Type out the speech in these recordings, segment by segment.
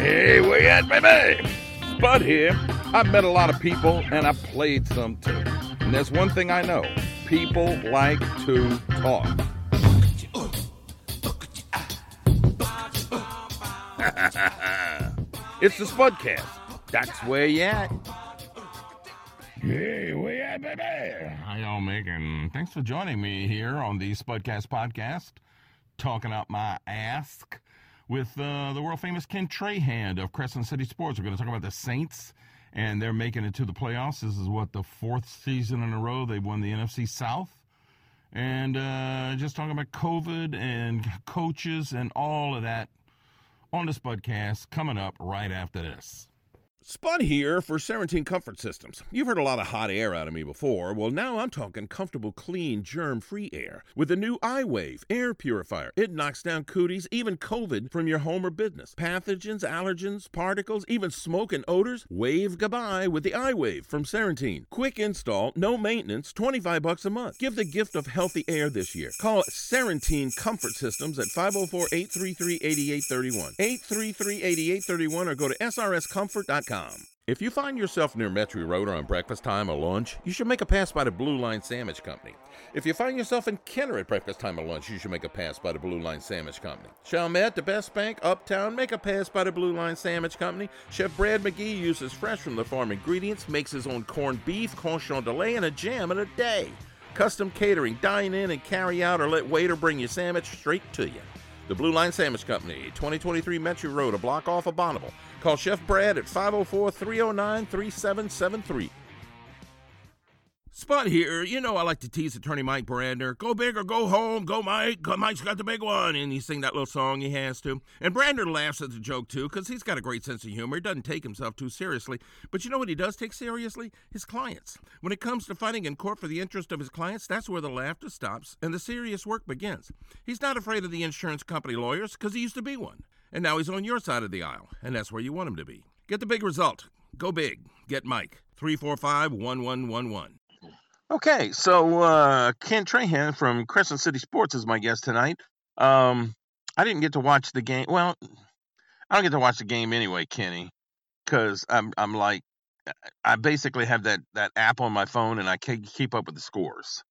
Hey, where you at, baby? Spud here. I've met a lot of people and I've played some too. And there's one thing I know people like to talk. it's the Spudcast. That's where you at. Hey, where you at, baby? How y'all making? Thanks for joining me here on the Spudcast podcast, talking out my ask with uh, the world famous Ken Trahan of Crescent City Sports. We're going to talk about the Saints and they're making it to the playoffs. This is what the fourth season in a row they've won the NFC South. And uh, just talking about COVID and coaches and all of that on this podcast coming up right after this. Spud here for Serentine Comfort Systems. You've heard a lot of hot air out of me before. Well, now I'm talking comfortable, clean, germ free air with the new iWave air purifier. It knocks down cooties, even COVID, from your home or business. Pathogens, allergens, particles, even smoke and odors. Wave goodbye with the iWave from Serentine. Quick install, no maintenance, 25 bucks a month. Give the gift of healthy air this year. Call Serentine Comfort Systems at 504 833 8831. 833 8831 or go to srscomfort.com. If you find yourself near Metro Road or on breakfast time or lunch, you should make a pass by the Blue Line Sandwich Company. If you find yourself in Kenner at breakfast time or lunch, you should make a pass by the Blue Line Sandwich Company. Chalmette, the West Bank, uptown, make a pass by the Blue Line Sandwich Company. Chef Brad McGee uses fresh from the farm ingredients, makes his own corned beef, cochon de lait, and a jam in a day. Custom catering, dine in and carry out, or let waiter bring your sandwich straight to you. The Blue Line Sandwich Company, 2023 Metairie Road, a block off of Bonnabel. Call Chef Brad at 504 309 3773. Spud here. You know I like to tease attorney Mike Brandner. Go big or go home. Go Mike. Mike's got the big one. And he sing that little song he has to. And Brandner laughs at the joke too because he's got a great sense of humor. He doesn't take himself too seriously. But you know what he does take seriously? His clients. When it comes to fighting in court for the interest of his clients, that's where the laughter stops and the serious work begins. He's not afraid of the insurance company lawyers because he used to be one. And now he's on your side of the aisle, and that's where you want him to be. Get the big result. Go big. Get Mike. 345 1111. Okay, so uh, Ken Trahan from Crescent City Sports is my guest tonight. Um, I didn't get to watch the game. Well, I don't get to watch the game anyway, Kenny, because I'm I'm like I basically have that that app on my phone and I can't keep up with the scores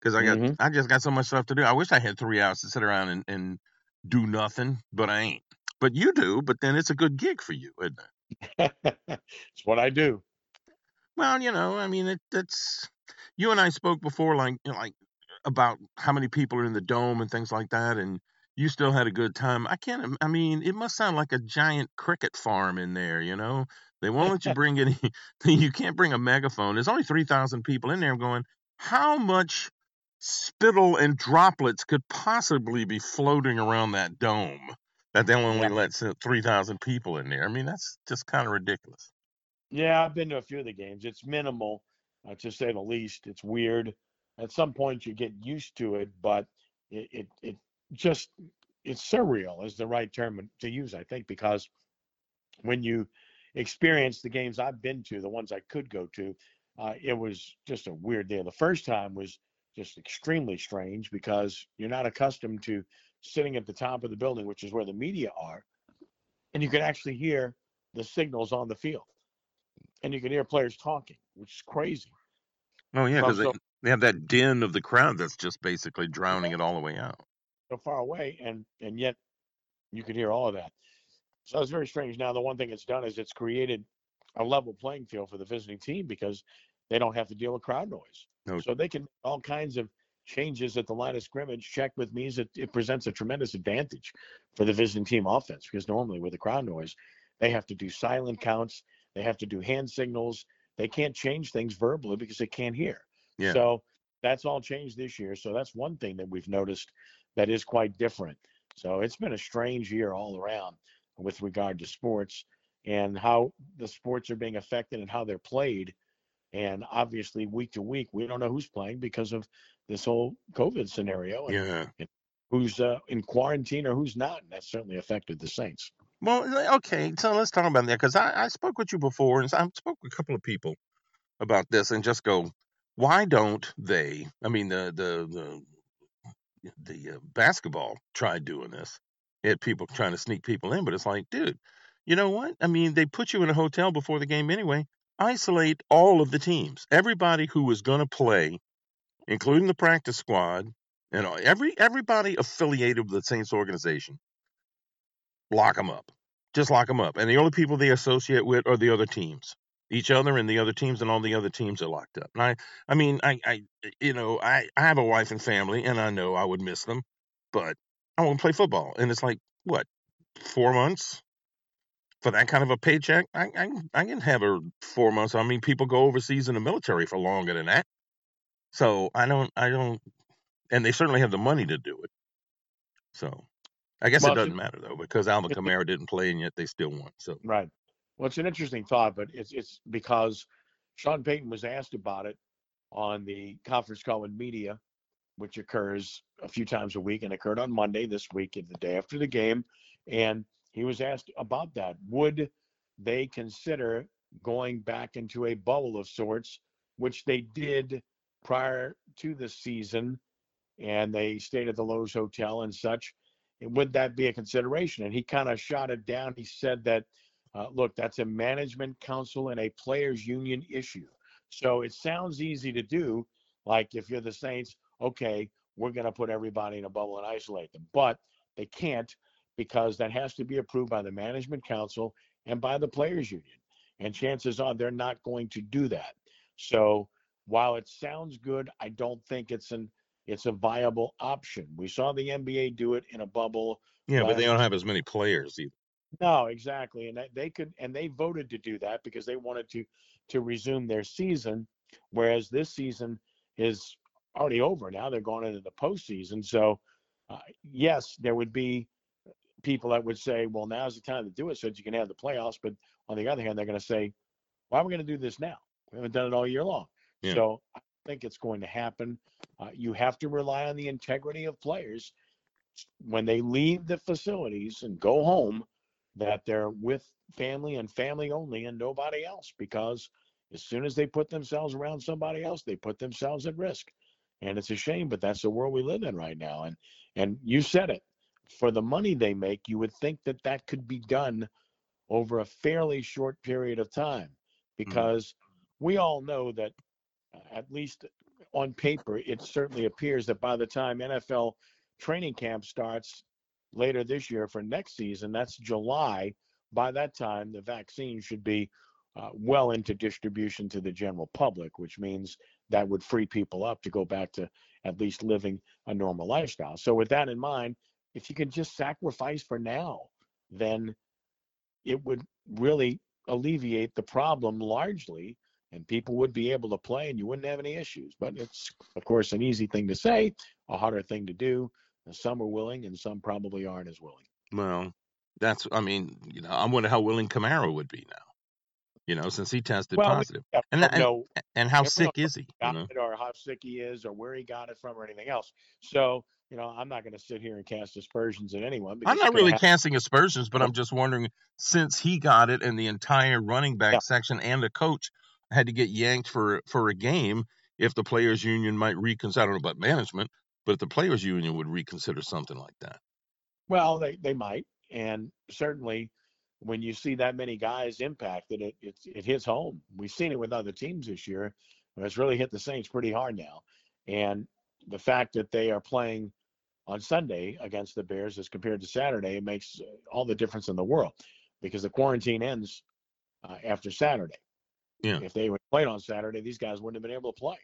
because I got Mhm. I just got so much stuff to do. I wish I had three hours to sit around and, and do nothing, but I ain't. But you do. But then it's a good gig for you, isn't it? it's what I do. Well, you know, I mean, it, it's you and I spoke before, like you know, like about how many people are in the dome and things like that, and you still had a good time. I can't. im- I mean, it must sound like a giant cricket farm in there. You know, they won't let you bring any. You can't bring a megaphone. There's only three thousand people in there. I'm going. How much spittle and droplets could possibly be floating around that dome that they'll only Yeah. let three thousand people in there? I mean, that's just kind of ridiculous. Yeah, I've been to a few of the games. It's minimal, uh, to say the least. It's weird. At some point, you get used to it, but it, it, it just, it's surreal is the right term to use, I think, because when you experience the games I've been to, the ones I could go to, uh, it was just a weird deal. The first time was just extremely strange because you're not accustomed to sitting at the top of the building, which is where the media are, and you can actually hear the signals on the field, and you can hear players talking, which is crazy. Oh yeah, because they, so- they have that din of the crowd that's just basically drowning it all the way out. so far away, and and yet you could hear all of that. So it's very strange. Now the one thing it's done is it's created a level playing field for the visiting team because they don't have to deal with crowd noise. No. So they can make all kinds of changes at the line of scrimmage. Check with me is it, it presents a tremendous advantage for the visiting team offense because normally with the crowd noise, they have to do silent counts, they have to do hand signals, they can't change things verbally because they can't hear. Yeah. So that's all changed this year. So that's one thing that we've noticed that is quite different. So it's been a strange year all around with regard to sports and how the sports are being affected and how they're played. And obviously, week to week, we don't know who's playing because of this whole COVID scenario and Yeah. who's uh, in quarantine or who's not. And that's certainly affected the Saints. Well, okay, so let's talk about that because I, I spoke with you before and I spoke with a couple of people about this and just go, why don't they? I mean, the the the the uh, basketball tried doing this. It had people trying to sneak people in, but it's like, dude, you know what? I mean, they put you in a hotel before the game anyway. Isolate all of the teams. Everybody who is going to play, including the practice squad, and every everybody affiliated with the Saints organization. Lock them up. Just lock them up. And the only people they associate with are the other teams. Each other and the other teams and all the other teams are locked up. And I I mean, I I you know, I I have a wife and family and I know I would miss them, but I won't play football. And it's like, what? 4 months? for that kind of a paycheck, I, I I can have a four months. I mean, people go overseas in the military for longer than that. So I don't I don't, and they certainly have the money to do it. So I guess Well, it it's doesn't matter though because Alvin Kamara didn't play and yet they still won. So Right. Well, it's an interesting thought, but it's it's because Sean Payton was asked about it on the conference call with media, which occurs a few times a week, and occurred on Monday this week, the day after the game, and he was asked about that. Would they consider going back into a bubble of sorts, which they did prior to the season, and they stayed at the Loews Hotel and such? And would that be a consideration? And he kind of shot it down. He said that uh, look, that's a management council and a players union issue. So it sounds easy to do. Like if you're the Saints, okay, we're going to put everybody in a bubble and isolate them. But they can't because that has to be approved by the management council and by the players union. And chances are they're not going to do that. So while it sounds good, I don't think it's an it's a viable option. We saw the NBA do it in a bubble. yeah, but they don't have as many players either. No, exactly, and they could, and they voted to do that because they wanted to to resume their season, whereas this season is already over. Now they're going into the postseason. So, uh, yes, there would be people that would say, "Well, now's the time to do it so that you can have the playoffs." But on the other hand, they're going to say, "Why are we going to do this now? We haven't done it all year long." Yeah. So, I think it's going to happen. Uh, you have to rely on the integrity of players when they leave the facilities and go home that they're with family and family only and nobody else because as soon as they put themselves around somebody else they put themselves at risk. And it's a shame but that's the world we live in right now. And and you said it for the money they make you would think that that could be done over a fairly short period of time because we all know that at least on paper it certainly appears that by the time NFL training camp starts later this year for next season. That's July. By that time, the vaccine should be uh, well into distribution to the general public, which means that would free people up to go back to at least living a normal lifestyle. So, with that in mind, if you can just sacrifice for now, then it would really alleviate the problem largely, and people would be able to play and you wouldn't have any issues. But it's, of course, an easy thing to say, a harder thing to do. Some are willing and some probably aren't as willing. Well, that's I mean, you know, I wonder how willing Kamara would be now. You know, since he tested Well, positive, Yeah, And don't that- know and how sick is he? You know? it or how sick he is or where he got it from or anything else. So, you know, I'm not going to sit here and cast aspersions at anyone. I'm not really casting aspersions, but I'm just wondering since he got it and the entire running back Yeah. section and the coach had to get yanked for for a game, if the players union might reconsider. I don't know about management, but if the players union would reconsider something like that. Well, they, they might. And certainly when you see that many guys impacted, it, it, it hits home. We've seen it with other teams this year. It's really hit the Saints pretty hard now. And the fact that they are playing on Sunday against the Bears as compared to Saturday, it makes all the difference in the world because the quarantine ends uh, after Saturday. Yeah. If they were played on Saturday, these guys wouldn't have been able to play.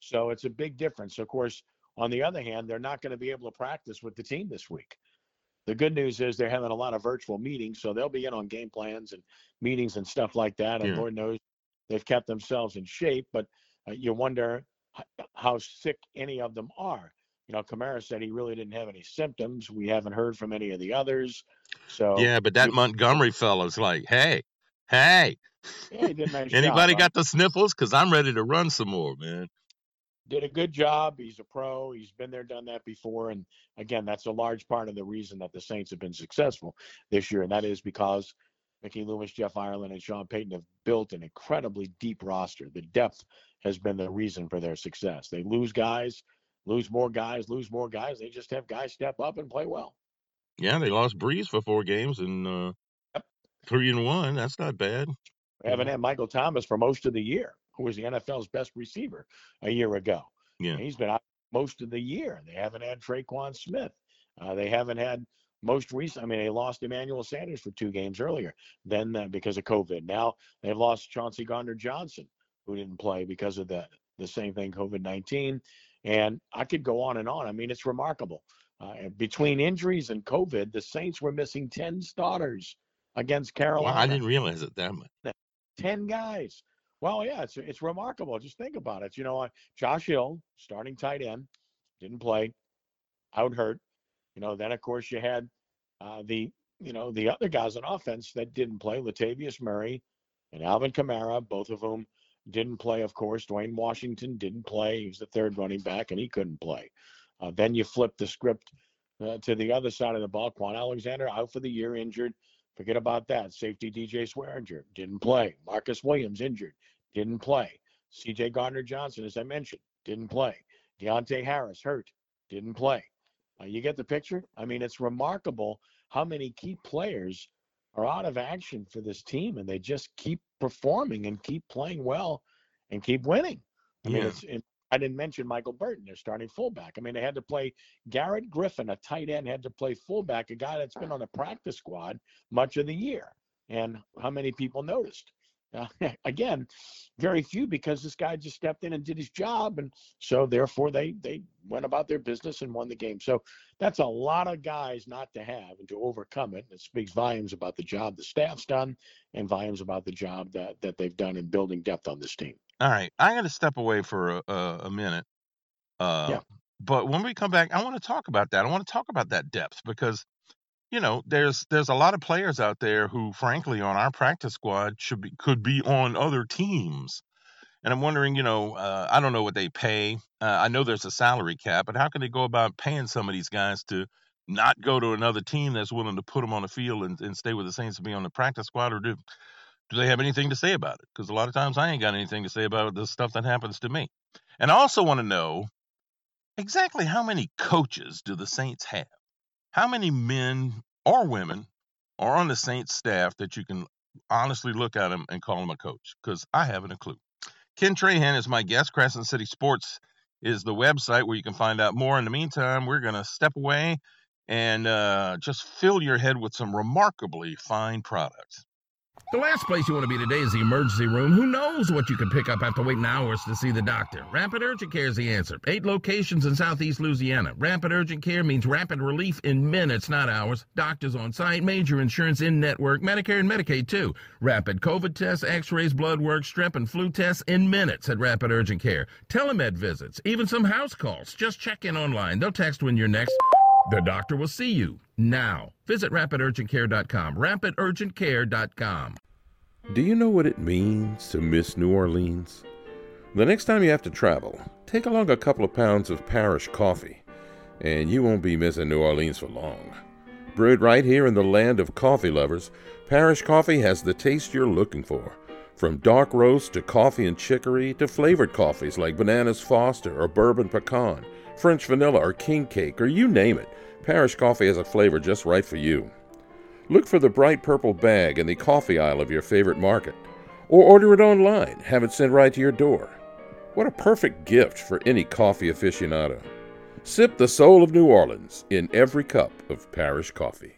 So it's a big difference. Of course, on the other hand, they're not going to be able to practice with the team this week. The good news is they're having a lot of virtual meetings, so they'll be in on game plans and meetings and stuff like that. And Yeah. Lord knows they've kept themselves in shape, but uh, you wonder how sick any of them are. You know, Kamara said he really didn't have any symptoms. We haven't heard from any of the others. So Yeah, but that Montgomery fellow's like, hey, hey, yeah, he did a nice anybody job. got the sniffles? Because I'm ready to run some more, man. did a good job. He's a pro. He's been there, done that before. And again, that's a large part of the reason that the Saints have been successful this year. And that is because Mickey Loomis, Jeff Ireland, and Sean Payton have built an incredibly deep roster. The depth has been the reason for their success. They lose guys, lose more guys, lose more guys. They just have guys step up and play well. Yeah, they lost Brees for four games, and uh, Three and one. That's not bad. We haven't had Michael Thomas for most of the year, who was the NFL's best receiver a year ago. Yeah. And he's been out most of the year. They haven't had Tre'Quan Smith. Uh, they haven't had most recent. I mean, they lost Emmanuel Sanders for two games earlier, then uh, because of COVID. Now they've lost Chauncey Gardner Johnson, who didn't play because of the the same thing, COVID nineteen. And I could go on and on. I mean, it's remarkable. Uh, between injuries and COVID, the Saints were missing ten starters against Carolina. Wow, I didn't realize it that much. 10 guys. Well, yeah, it's it's remarkable. Just think about it. You know, uh, Josh Hill, starting tight end, didn't play, out hurt. You know, then of course you had uh, the you know the other guys on offense that didn't play, Latavius Murray and Alvin Kamara, both of whom didn't play. Of course, Dwayne Washington didn't play. He was the third running back, and he couldn't play. Uh, then you flip the script uh, to the other side of the ball. Kwon Alexander out for the year, injured. Forget about that. Safety DJ Swearinger didn't play. Marcus Williams injured, didn't play. CJ Gardner Johnson, as I mentioned, didn't play. Deonte Harris hurt, didn't play. Uh, you get the picture? I mean, it's remarkable how many key players are out of action for this team, and they just keep performing and keep playing well and keep winning. I mean, Yeah. it's it, I didn't mention Michael Burton, their starting fullback. I mean, they had to play Garrett Griffin, a tight end, had to play fullback, a guy that's been on the practice squad much of the year. And how many people noticed? Uh, again, very few because this guy just stepped in and did his job, and so therefore they they went about their business and won the game. So that's a lot of guys not to have and to overcome it. It speaks volumes about the job the staff's done and volumes about the job that that they've done in building depth on this team. All right, I'm going to step away for a, a, a minute. Uh, Yeah. But when we come back, I want to talk about that. I want to talk about that depth because, you know, there's there's a lot of players out there who, frankly, on our practice squad should be could be on other teams. And I'm wondering, you know, uh, I don't know what they pay. Uh, I know there's a salary cap, but how can they go about paying some of these guys to not go to another team that's willing to put them on the field and, and stay with the Saints and be on the practice squad, or do do they have anything to say about it? Because a lot of times I ain't got anything to say about the stuff that happens to me. And I also want to know exactly how many coaches do the Saints have? How many men or women are on the Saints staff that you can honestly look at them and call them a coach? Because I haven't a clue. Ken Trahan is my guest. Crescent City Sports is the website where you can find out more. In the meantime, we're going to step away and uh, just fill your head with some remarkably fine products. The last place you want to be today is the emergency room. Who knows what you could pick up after waiting hours to see the doctor? Rapid Urgent Care is the answer. Eight locations in southeast Louisiana. Rapid Urgent Care means rapid relief in minutes, not hours. Doctors on site, major insurance in network, Medicare and Medicaid too. Rapid COVID tests, x rays, blood work, strep and flu tests in minutes at Rapid Urgent Care. Telemed visits, even some house calls. Just check in online. They'll text when you're next. The doctor will see you now. Visit rapidurgentcare.com. Rapidurgentcare.com. Do you know what it means to miss New Orleans? The next time you have to travel, take along a couple of pounds of parish coffee, and you won't be missing New Orleans for long. Brewed right here in the land of coffee lovers, Parish Coffee has the taste you're looking for. From dark roast to coffee and chicory to flavored coffees like Bananas Foster or Bourbon Pecan, French Vanilla or King Cake, or you name it, Parish Coffee has a flavor just right for you. Look for the bright purple bag in the coffee aisle of your favorite market, or order it online, have it sent right to your door. What a perfect gift for any coffee aficionado. Sip the soul of New Orleans in every cup of parish coffee.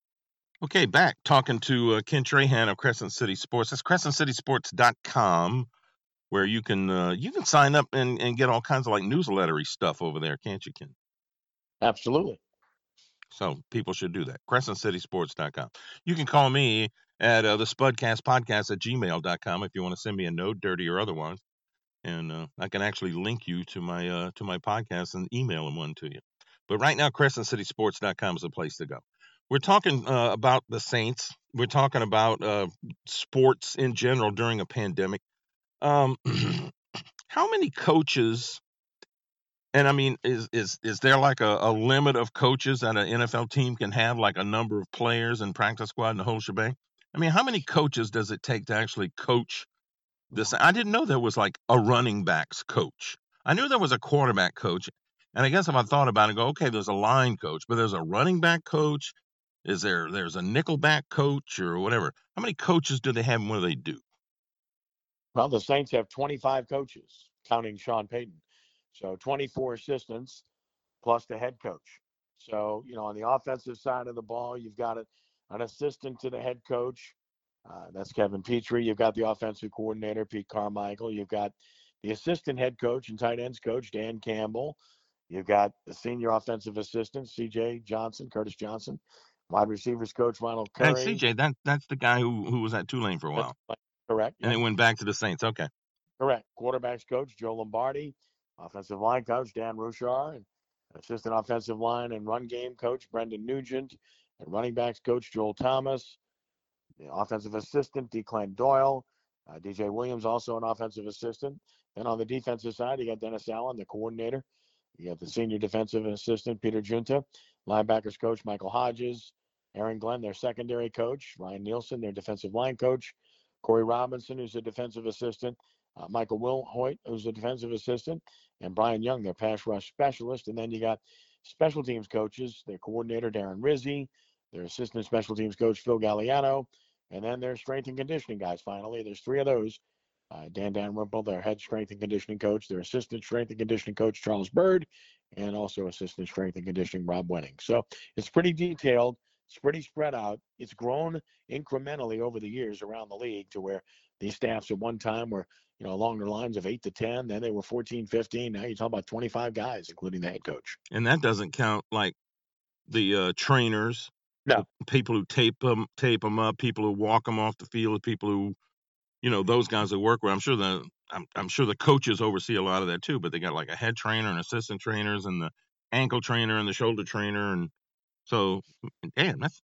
Okay, back talking to uh, Ken Trahan of Crescent City Sports. That's crescentcitysports.com where you can uh, you can sign up and, and get all kinds of like newslettery stuff over there, can't you, Ken? Absolutely. So people should do that. CrescentCitySports.com. You can call me at uh, the Spudcast Podcast at gmail.com if you want to send me a note, dirty or otherwise. And uh, I can actually link you to my uh, to my podcast and email them one to you. But right now, CrescentCitySports.com is the place to go. We're talking uh, about the Saints. We're talking about uh, sports in general during a pandemic. Um, how many coaches? And I mean, is is is there like a, a limit of coaches that an NFL team can have, like a number of players and practice squad and the whole shebang? I mean, how many coaches does it take to actually coach this? I didn't know there was like a running backs coach. I knew there was a quarterback coach, and I guess if I thought about it, go okay, there's a line coach, but there's a running back coach. Is there there's a nickelback coach or whatever? How many coaches do they have and what do they do? Well, the Saints have 25 coaches, counting Sean Payton. So 24 assistants plus the head coach. So, you know, on the offensive side of the ball, you've got an assistant to the head coach. Uh, that's Kevin Petry. You've got the offensive coordinator, Pete Carmichael. You've got the assistant head coach and tight ends coach, Dan Campbell. You've got the senior offensive assistant, CJ Johnson, Curtis Johnson. Wide receivers coach, Ronald Curry. CJ, that that's the guy who who was at Tulane for a while. Correct. And yeah. it went back to the Saints. Okay. Correct. Quarterbacks coach Joe Lombardi, offensive line coach Dan Roushar, and assistant offensive line and run game coach Brendan Nugent, and running backs coach Joel Thomas, the offensive assistant Declan Doyle, uh, DJ Williams also an offensive assistant. Then on the defensive side, you got Dennis Allen, the coordinator. You got the senior defensive assistant Peter Giunta, linebackers coach Michael Hodges, Aaron Glenn, their secondary coach, Ryan Nielsen, their defensive line coach, Corey Robinson, who's a defensive assistant, uh, Michael Wilhoite, who's a defensive assistant, and Brian Young, their pass rush specialist. And then you got special teams coaches, their coordinator, Darren Rizzi, their assistant special teams coach, Phil Galiano, and then their strength and conditioning guys. Finally, there's three of those. Uh, Dan Dalrymple, their head strength and conditioning coach, their assistant strength and conditioning coach, Charles Byrd, and also assistant strength and conditioning, Rob Wenning. So it's pretty detailed. It's pretty spread out. It's grown incrementally over the years around the league to where these staffs at one time were, you know, along the lines of eight to 10. Then they were 14, 15. Now you're talking about 25 guys, including the head coach. And that doesn't count like the uh, trainers, No. people who tape them, tape them up, people who walk them off the field, people who, you know, those guys that work with. I'm sure the I'm, I'm sure the coaches oversee a lot of that too. But they got like a head trainer and assistant trainers and the ankle trainer and the shoulder trainer and so damn that's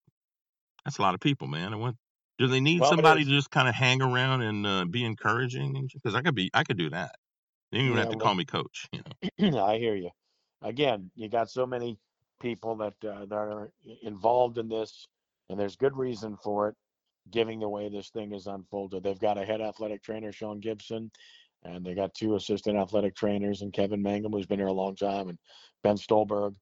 that's a lot of people, man. I what do they need Well, somebody to just kind of hang around and uh, be encouraging? Because I could be I could do that. You don't even Yeah, have to well- call me coach. You know. I hear you. Again, you got so many people that uh, that are involved in this, and there's good reason for it. Given the way this thing is unfolded, they've got a head athletic trainer, Sean Gibson, and they got two assistant athletic trainers, and Kevin Mangum, who's been here a long time, and Ben Stolberg,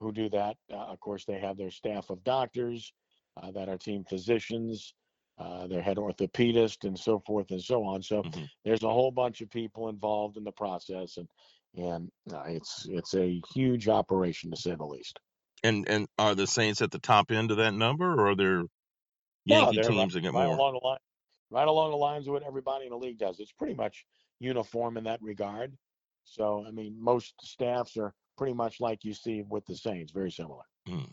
who do that. Uh, of course, they have their staff of doctors uh, that are team physicians, uh, their head orthopedist, and so forth and so on. So Mhm. there's a whole bunch of people involved in the process, and and uh, it's it's a huge operation to say the least. And and are the Saints at the top end of that number, or are there No, Yankee they're teams that get right more? along the line, right along the lines of what everybody in the league does. It's pretty much uniform in that regard. So I mean, most staffs are pretty much like you see with the Saints, very similar. Mm.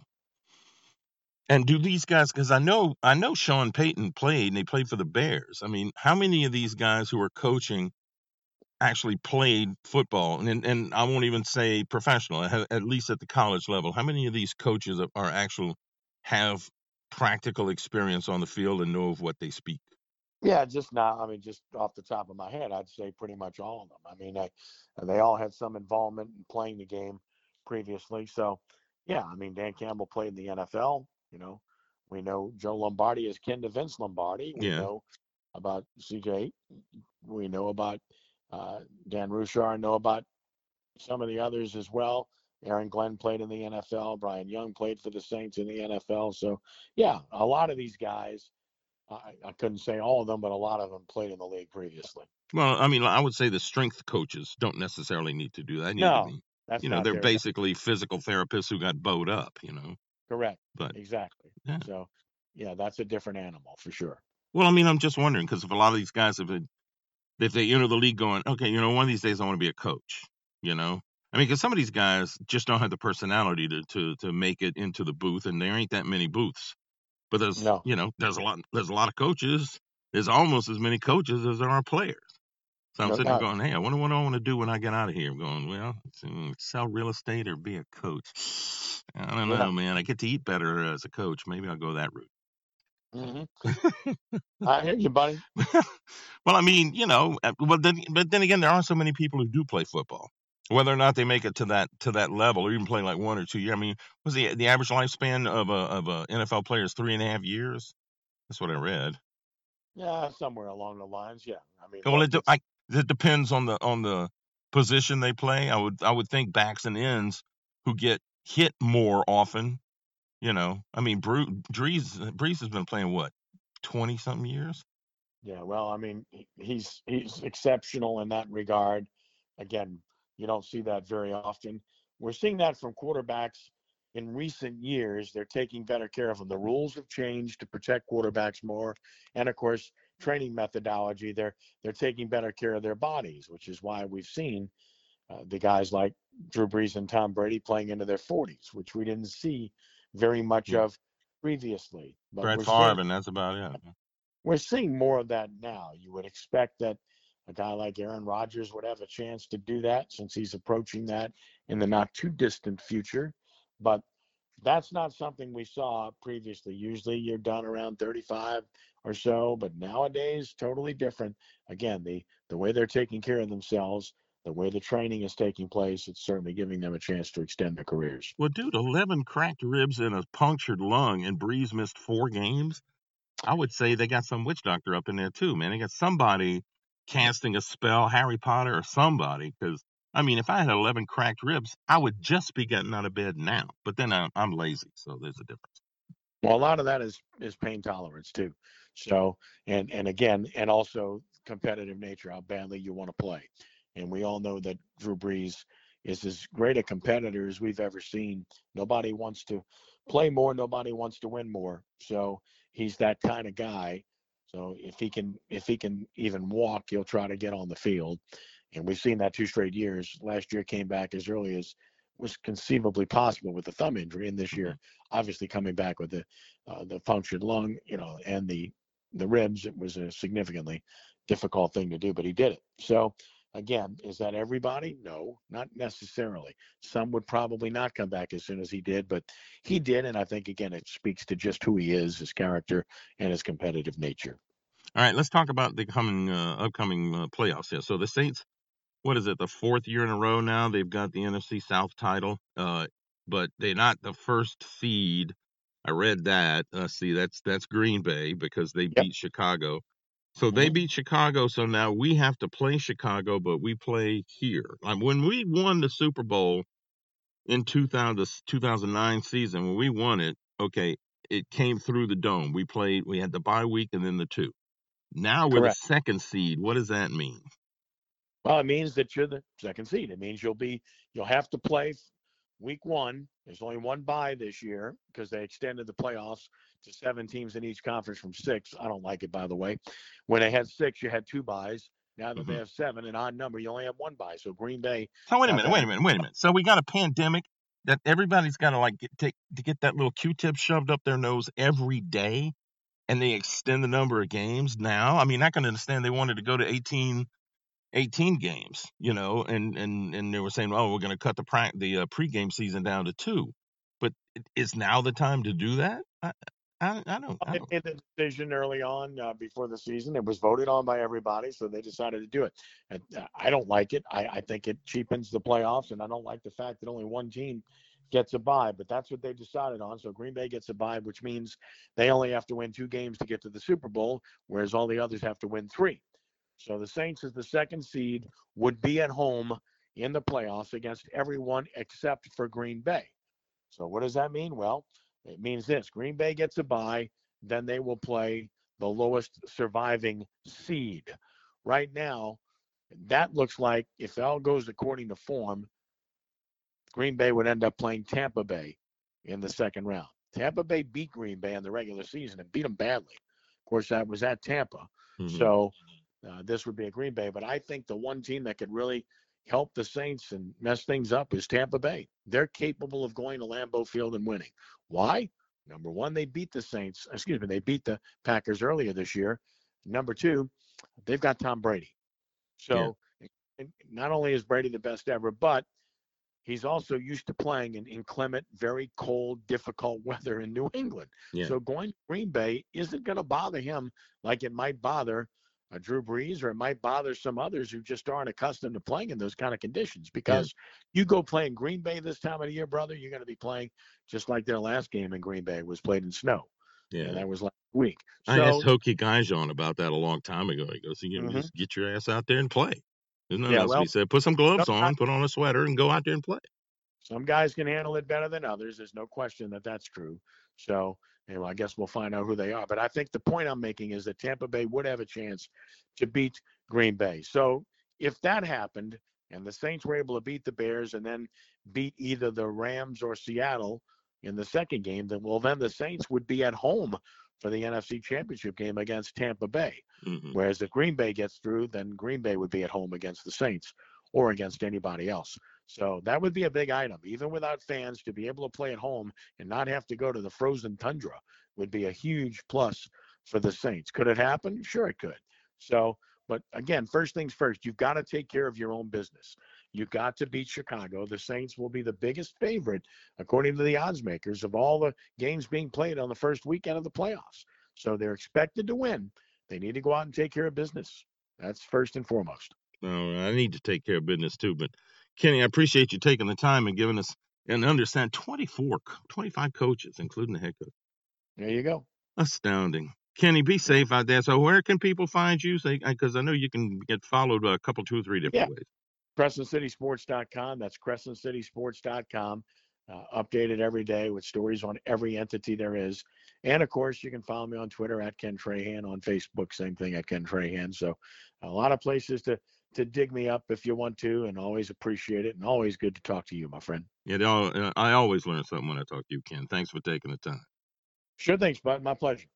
And do these guys? Because I know I know Sean Payton played, and he played for the Bears. I mean, how many of these guys who are coaching actually played football? And and, I won't even say professional, at least at the college level. How many of these coaches are actual have practical experience on the field and know of what they speak? Yeah, just now. I mean, just off the top of my head, I'd say pretty much all of them. I mean, I, they all had some involvement in playing the game previously. So, yeah, I mean, Dan Campbell played in the NFL. You know, we know Joe Lombardi is kin to Vince Lombardi. We Yeah. know about CJ. We know about uh, Dan Roushar. Know about some of the others as well. Aaron Glenn played in the NFL. Brian Young played for the Saints in the NFL. So, yeah, a lot of these guys. I, I couldn't say all of them, but a lot of them played in the league previously. Well, I mean, I would say the strength coaches don't necessarily need to do that. They No, be- That's you know, they're basically physical therapists who got bowed up. You know, correct. but Exactly. Yeah. So, yeah, that's a different animal for sure. Well, I mean, I'm just wondering because if a lot of these guys have, been- if they enter the league going, okay, you know, one of these days I want to be a coach, you know, I mean, because some of these guys just don't have the personality to to to make it into the booth, and there ain't that many booths. But there's, No. you know, there's a lot, there's a lot of coaches. There's almost as many coaches as there are players. So I'm No sitting there going, hey, I wonder what I want to do when I get out of here. I'm going, well, mm, sell real estate or be a coach. I don't Yeah. know, man. I get to eat better as a coach. Maybe I'll go that route. hmm I hear you, buddy. well, I mean, you know, uh, but then, but then again, there aren't so many people who do play football. Whether or not they make it to that to that level, or even play like one or two years. I mean, was the the average lifespan of a of a NFL player is three and a half years? That's what I read. Yeah, somewhere along the lines. Yeah. I mean, Well, it de- I, it depends on the on the position they play. I would I would think backs and ends who get hit more often. You know, I mean, Bru- Brees Brees has been playing what twenty something years. yeah. Well, I mean, he's he's exceptional in that regard. Again, you don't see that very often. We're seeing that from quarterbacks in recent years. They're taking better care of them. The rules have changed to protect quarterbacks more, and of course, training methodology. They're they're taking better care of their bodies, which is why we've seen uh, the guys like Drew Brees and Tom Brady playing into their 40s, which we didn't see very much Yeah. of previously. But Brett Favre, and that's about it. we're seeing more of that now. You would expect that a guy like Aaron Rodgers would have a chance to do that since he's approaching that in the not too distant future. But that's not something we saw previously. Usually you're done around 35 or so, but nowadays totally different. Again, the the way they're taking care of themselves, the way the training is taking place, it's certainly giving them a chance to extend their careers. Well, dude, eleven cracked ribs and a punctured lung, and Brees missed four games. I would say they got some witch doctor up in there too, man. They got somebody casting a spell, Harry Potter or somebody. Because I mean, if I had eleven cracked ribs, I would just be getting out of bed now. But then I'm, I'm lazy, so there's a difference. Well, a lot of that is is pain tolerance too. So, and and again, and also competitive nature, how badly you want to play. And we all know that Drew Brees is as great a competitor as we've ever seen. Nobody wants to play more. Nobody wants to win more. So he's that kind of guy. So if he can if he can even walk, he'll try to get on the field. And we've seen that two straight years. Last year came back as early as was conceivably possible with the thumb injury, and this year obviously coming back with the uh, the punctured lung, you know, and the the ribs, it was a significantly difficult thing to do, but he did it. So again, is that everybody? No, not necessarily. Some would probably not come back as soon as he did, but he did, and I think again it speaks to just who he is, his character, and his competitive nature. All right, let's talk about the coming uh, upcoming uh, playoffs here. So the Saints, what is it, the fourth year in a row now? They've got the NFC South title, uh, but they're not the first seed. I read that. Uh, see, that's that's Green Bay because they Yep. beat Chicago. So they Mhm. beat Chicago. So now we have to play Chicago, but we play here. Like when we won the Super Bowl in 2000, the 2009 season, when we won it, okay, it came through the dome. We played. We had the bye week and then the two. Now we're Correct. the second seed. What does that mean? Well, it means that you're the second seed. It means you'll be you'll have to play week one. There's only one bye this year because they extended the playoffs to seven teams in each conference from six. I don't like it, by the way. When they had six, you had two buys. Now that they Mhm. have seven, an odd number, you only have one buy. So Green Bay, So wait a minute, wait a minute, wait a minute. So we got a pandemic that everybody's got to like get, take to get that little Q-tip shoved up their nose every day, and they extend the number of games now. I mean, I can understand they wanted to go to 18, 18 games, you know, and and and they were saying, oh, we're going to cut the pra- the uh, pregame season down to two, but is now the time to do that? I I, I don't. I they don't. made the decision early on uh, before the season. It was voted on by everybody, so they decided to do it. And uh, I don't like it. I, I think it cheapens the playoffs, and I don't like the fact that only one team gets a bye. But that's what they decided on. So Green Bay gets a bye, which means they only have to win two games to get to the Super Bowl, whereas all the others have to win three. So the Saints, as the second seed, would be at home in the playoffs against everyone except for Green Bay. So what does that mean? Well, it means this Green Bay gets a bye, then they will play the lowest surviving seed. Right now, that looks like if all goes according to form, Green Bay would end up playing Tampa Bay in the second round. Tampa Bay beat Green Bay in the regular season and beat them badly. Of course, that was at Tampa. Mhm. So uh, this would be a Green Bay. But I think the one team that could really help the Saints and mess things up is Tampa Bay. They're capable of going to Lambeau Field and winning. Why? Number one, they beat the Saints. Excuse me, they beat the Packers earlier this year. Number two, they've got Tom Brady. So and not only is Brady the best ever, but he's also used to playing in inclement, very cold, difficult weather in New England. Yeah. So going to Green Bay isn't going to bother him like it might bother a Drew Brees or it might bother some others who just aren't accustomed to playing in those kind of conditions. Because you go play in Green Bay this time of the year, brother, you're going to be playing just like their last game in Green Bay was played in snow. Yeah. And that was last week. I asked Hokie Gajan about that a long time ago. He goes, you know, Mhm. just get your ass out there and play. There's nothing Yeah, else to well, be said. Put some gloves on, put on a sweater, and go out there and play. Some guys can handle it better than others. There's no question that that's true. So, you know, I guess we'll find out who they are. But I think the point I'm making is that Tampa Bay would have a chance to beat Green Bay. So, if that happened and the Saints were able to beat the Bears and then beat either the Rams or Seattle in the second game, then well, then the Saints would be at home for the NFC Championship game against Tampa Bay. Mhm. Whereas if Green Bay gets through, then Green Bay would be at home against the Saints or against anybody else. So that would be a big item, even without fans, to be able to play at home and not have to go to the frozen tundra would be a huge plus for the Saints. Could it happen? Sure, it could. So, but again, first things first, you've got to take care of your own business. You've got to beat Chicago. The Saints will be the biggest favorite, according to the odds makers, of all the games being played on the first weekend of the playoffs. So they're expected to win. They need to go out and take care of business. That's first and foremost. Well, I need to take care of business too. But Kenny, I appreciate you taking the time and giving us and understand 24, 25 coaches, including the head coach. There you go. Astounding. Kenny, be safe out there. So, where can people find you? Because I know you can get followed a couple, two or three different Yeah. ways. CrescentCitySports.com. That's CrescentCitySports.com. Uh, updated every day with stories on every entity there is. And of course, you can follow me on Twitter at Ken Trahan, on Facebook, same thing at Ken Trahan. So a lot of places to to dig me up if you want to, and always appreciate it, and always good to talk to you, my friend. Yeah, all, uh, I always learn something when I talk to you, Ken. Thanks for taking the time. Sure, thanks, bud. My pleasure.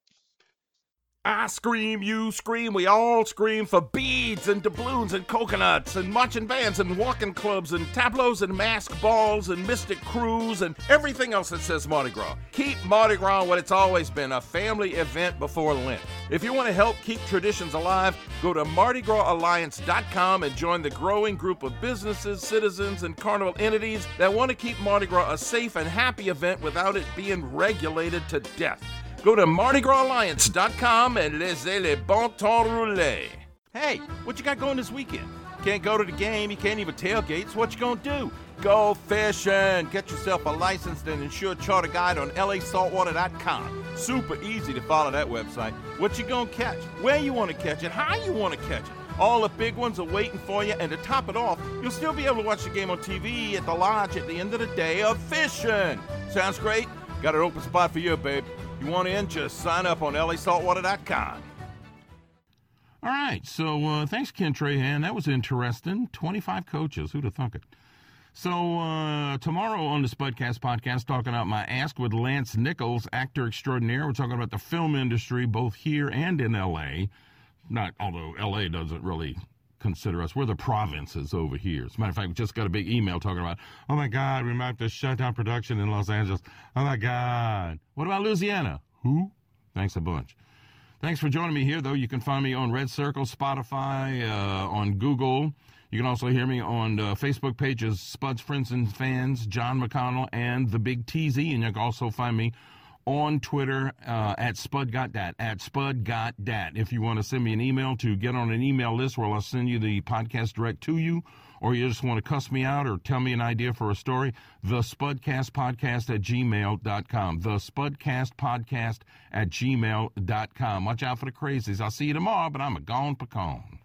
I scream, you scream, we all scream for beads and doubloons and coconuts and marching bands and walking clubs and tableaus and mask balls and mystic crews and everything else that says Mardi Gras. Keep Mardi Gras what it's always been a family event before Lent. If you want to help keep traditions alive, go to MardiGrasAlliance.com and join the growing group of businesses, citizens, and carnival entities that want to keep Mardi Gras a safe and happy event without it being regulated to death. Go to MardiGrasAlliance.com and laissez les bon temps rouler. Hey, what you got going this weekend? Can't go to the game, you can't even tailgate, so what you gonna do? Go fishing! Get yourself a licensed and insured charter guide on lasaltwater.com. Super easy to follow that website. What you gonna catch? Where you wanna catch it? How you wanna catch it? All the big ones are waiting for you, and to top it off, you'll still be able to watch the game on TV at the lodge at the end of the day of fishing. Sounds great? Got an open spot for you, babe. You want in? Just sign up on lasaltwater.com. All right, so uh, thanks, Ken Trahan. That was interesting. 25 coaches. Who'd have thunk it? So uh, tomorrow on the Spudcast podcast, talking about my Ask with Lance Nichols, actor extraordinaire. We're talking about the film industry, both here and in L.A. Not, although L.A. doesn't really consider us. We're the provinces over here. As a matter of fact, we just got a big email talking about, oh my God, we might have to shut down production in Los Angeles. Oh my God. What about Louisiana? Who? Thanks a bunch. Thanks for joining me here, though. You can find me on Red Circle, Spotify, uh, on Google. You can also hear me on uh, Facebook pages Spuds Friends and Fans, John McConnell, and The Big TZ. And you can also find me on Twitter uh, at SpudGotDat, at SpudGotDat. If you want to send me an email to get on an email list where I'll send you the podcast direct to you, or you just want to cuss me out or tell me an idea for a story, the Spudcast Podcast at gmail.com. The Spudcast Podcast at gmail.com. Watch out for the crazies. I'll see you tomorrow, but I'm a gone pecan.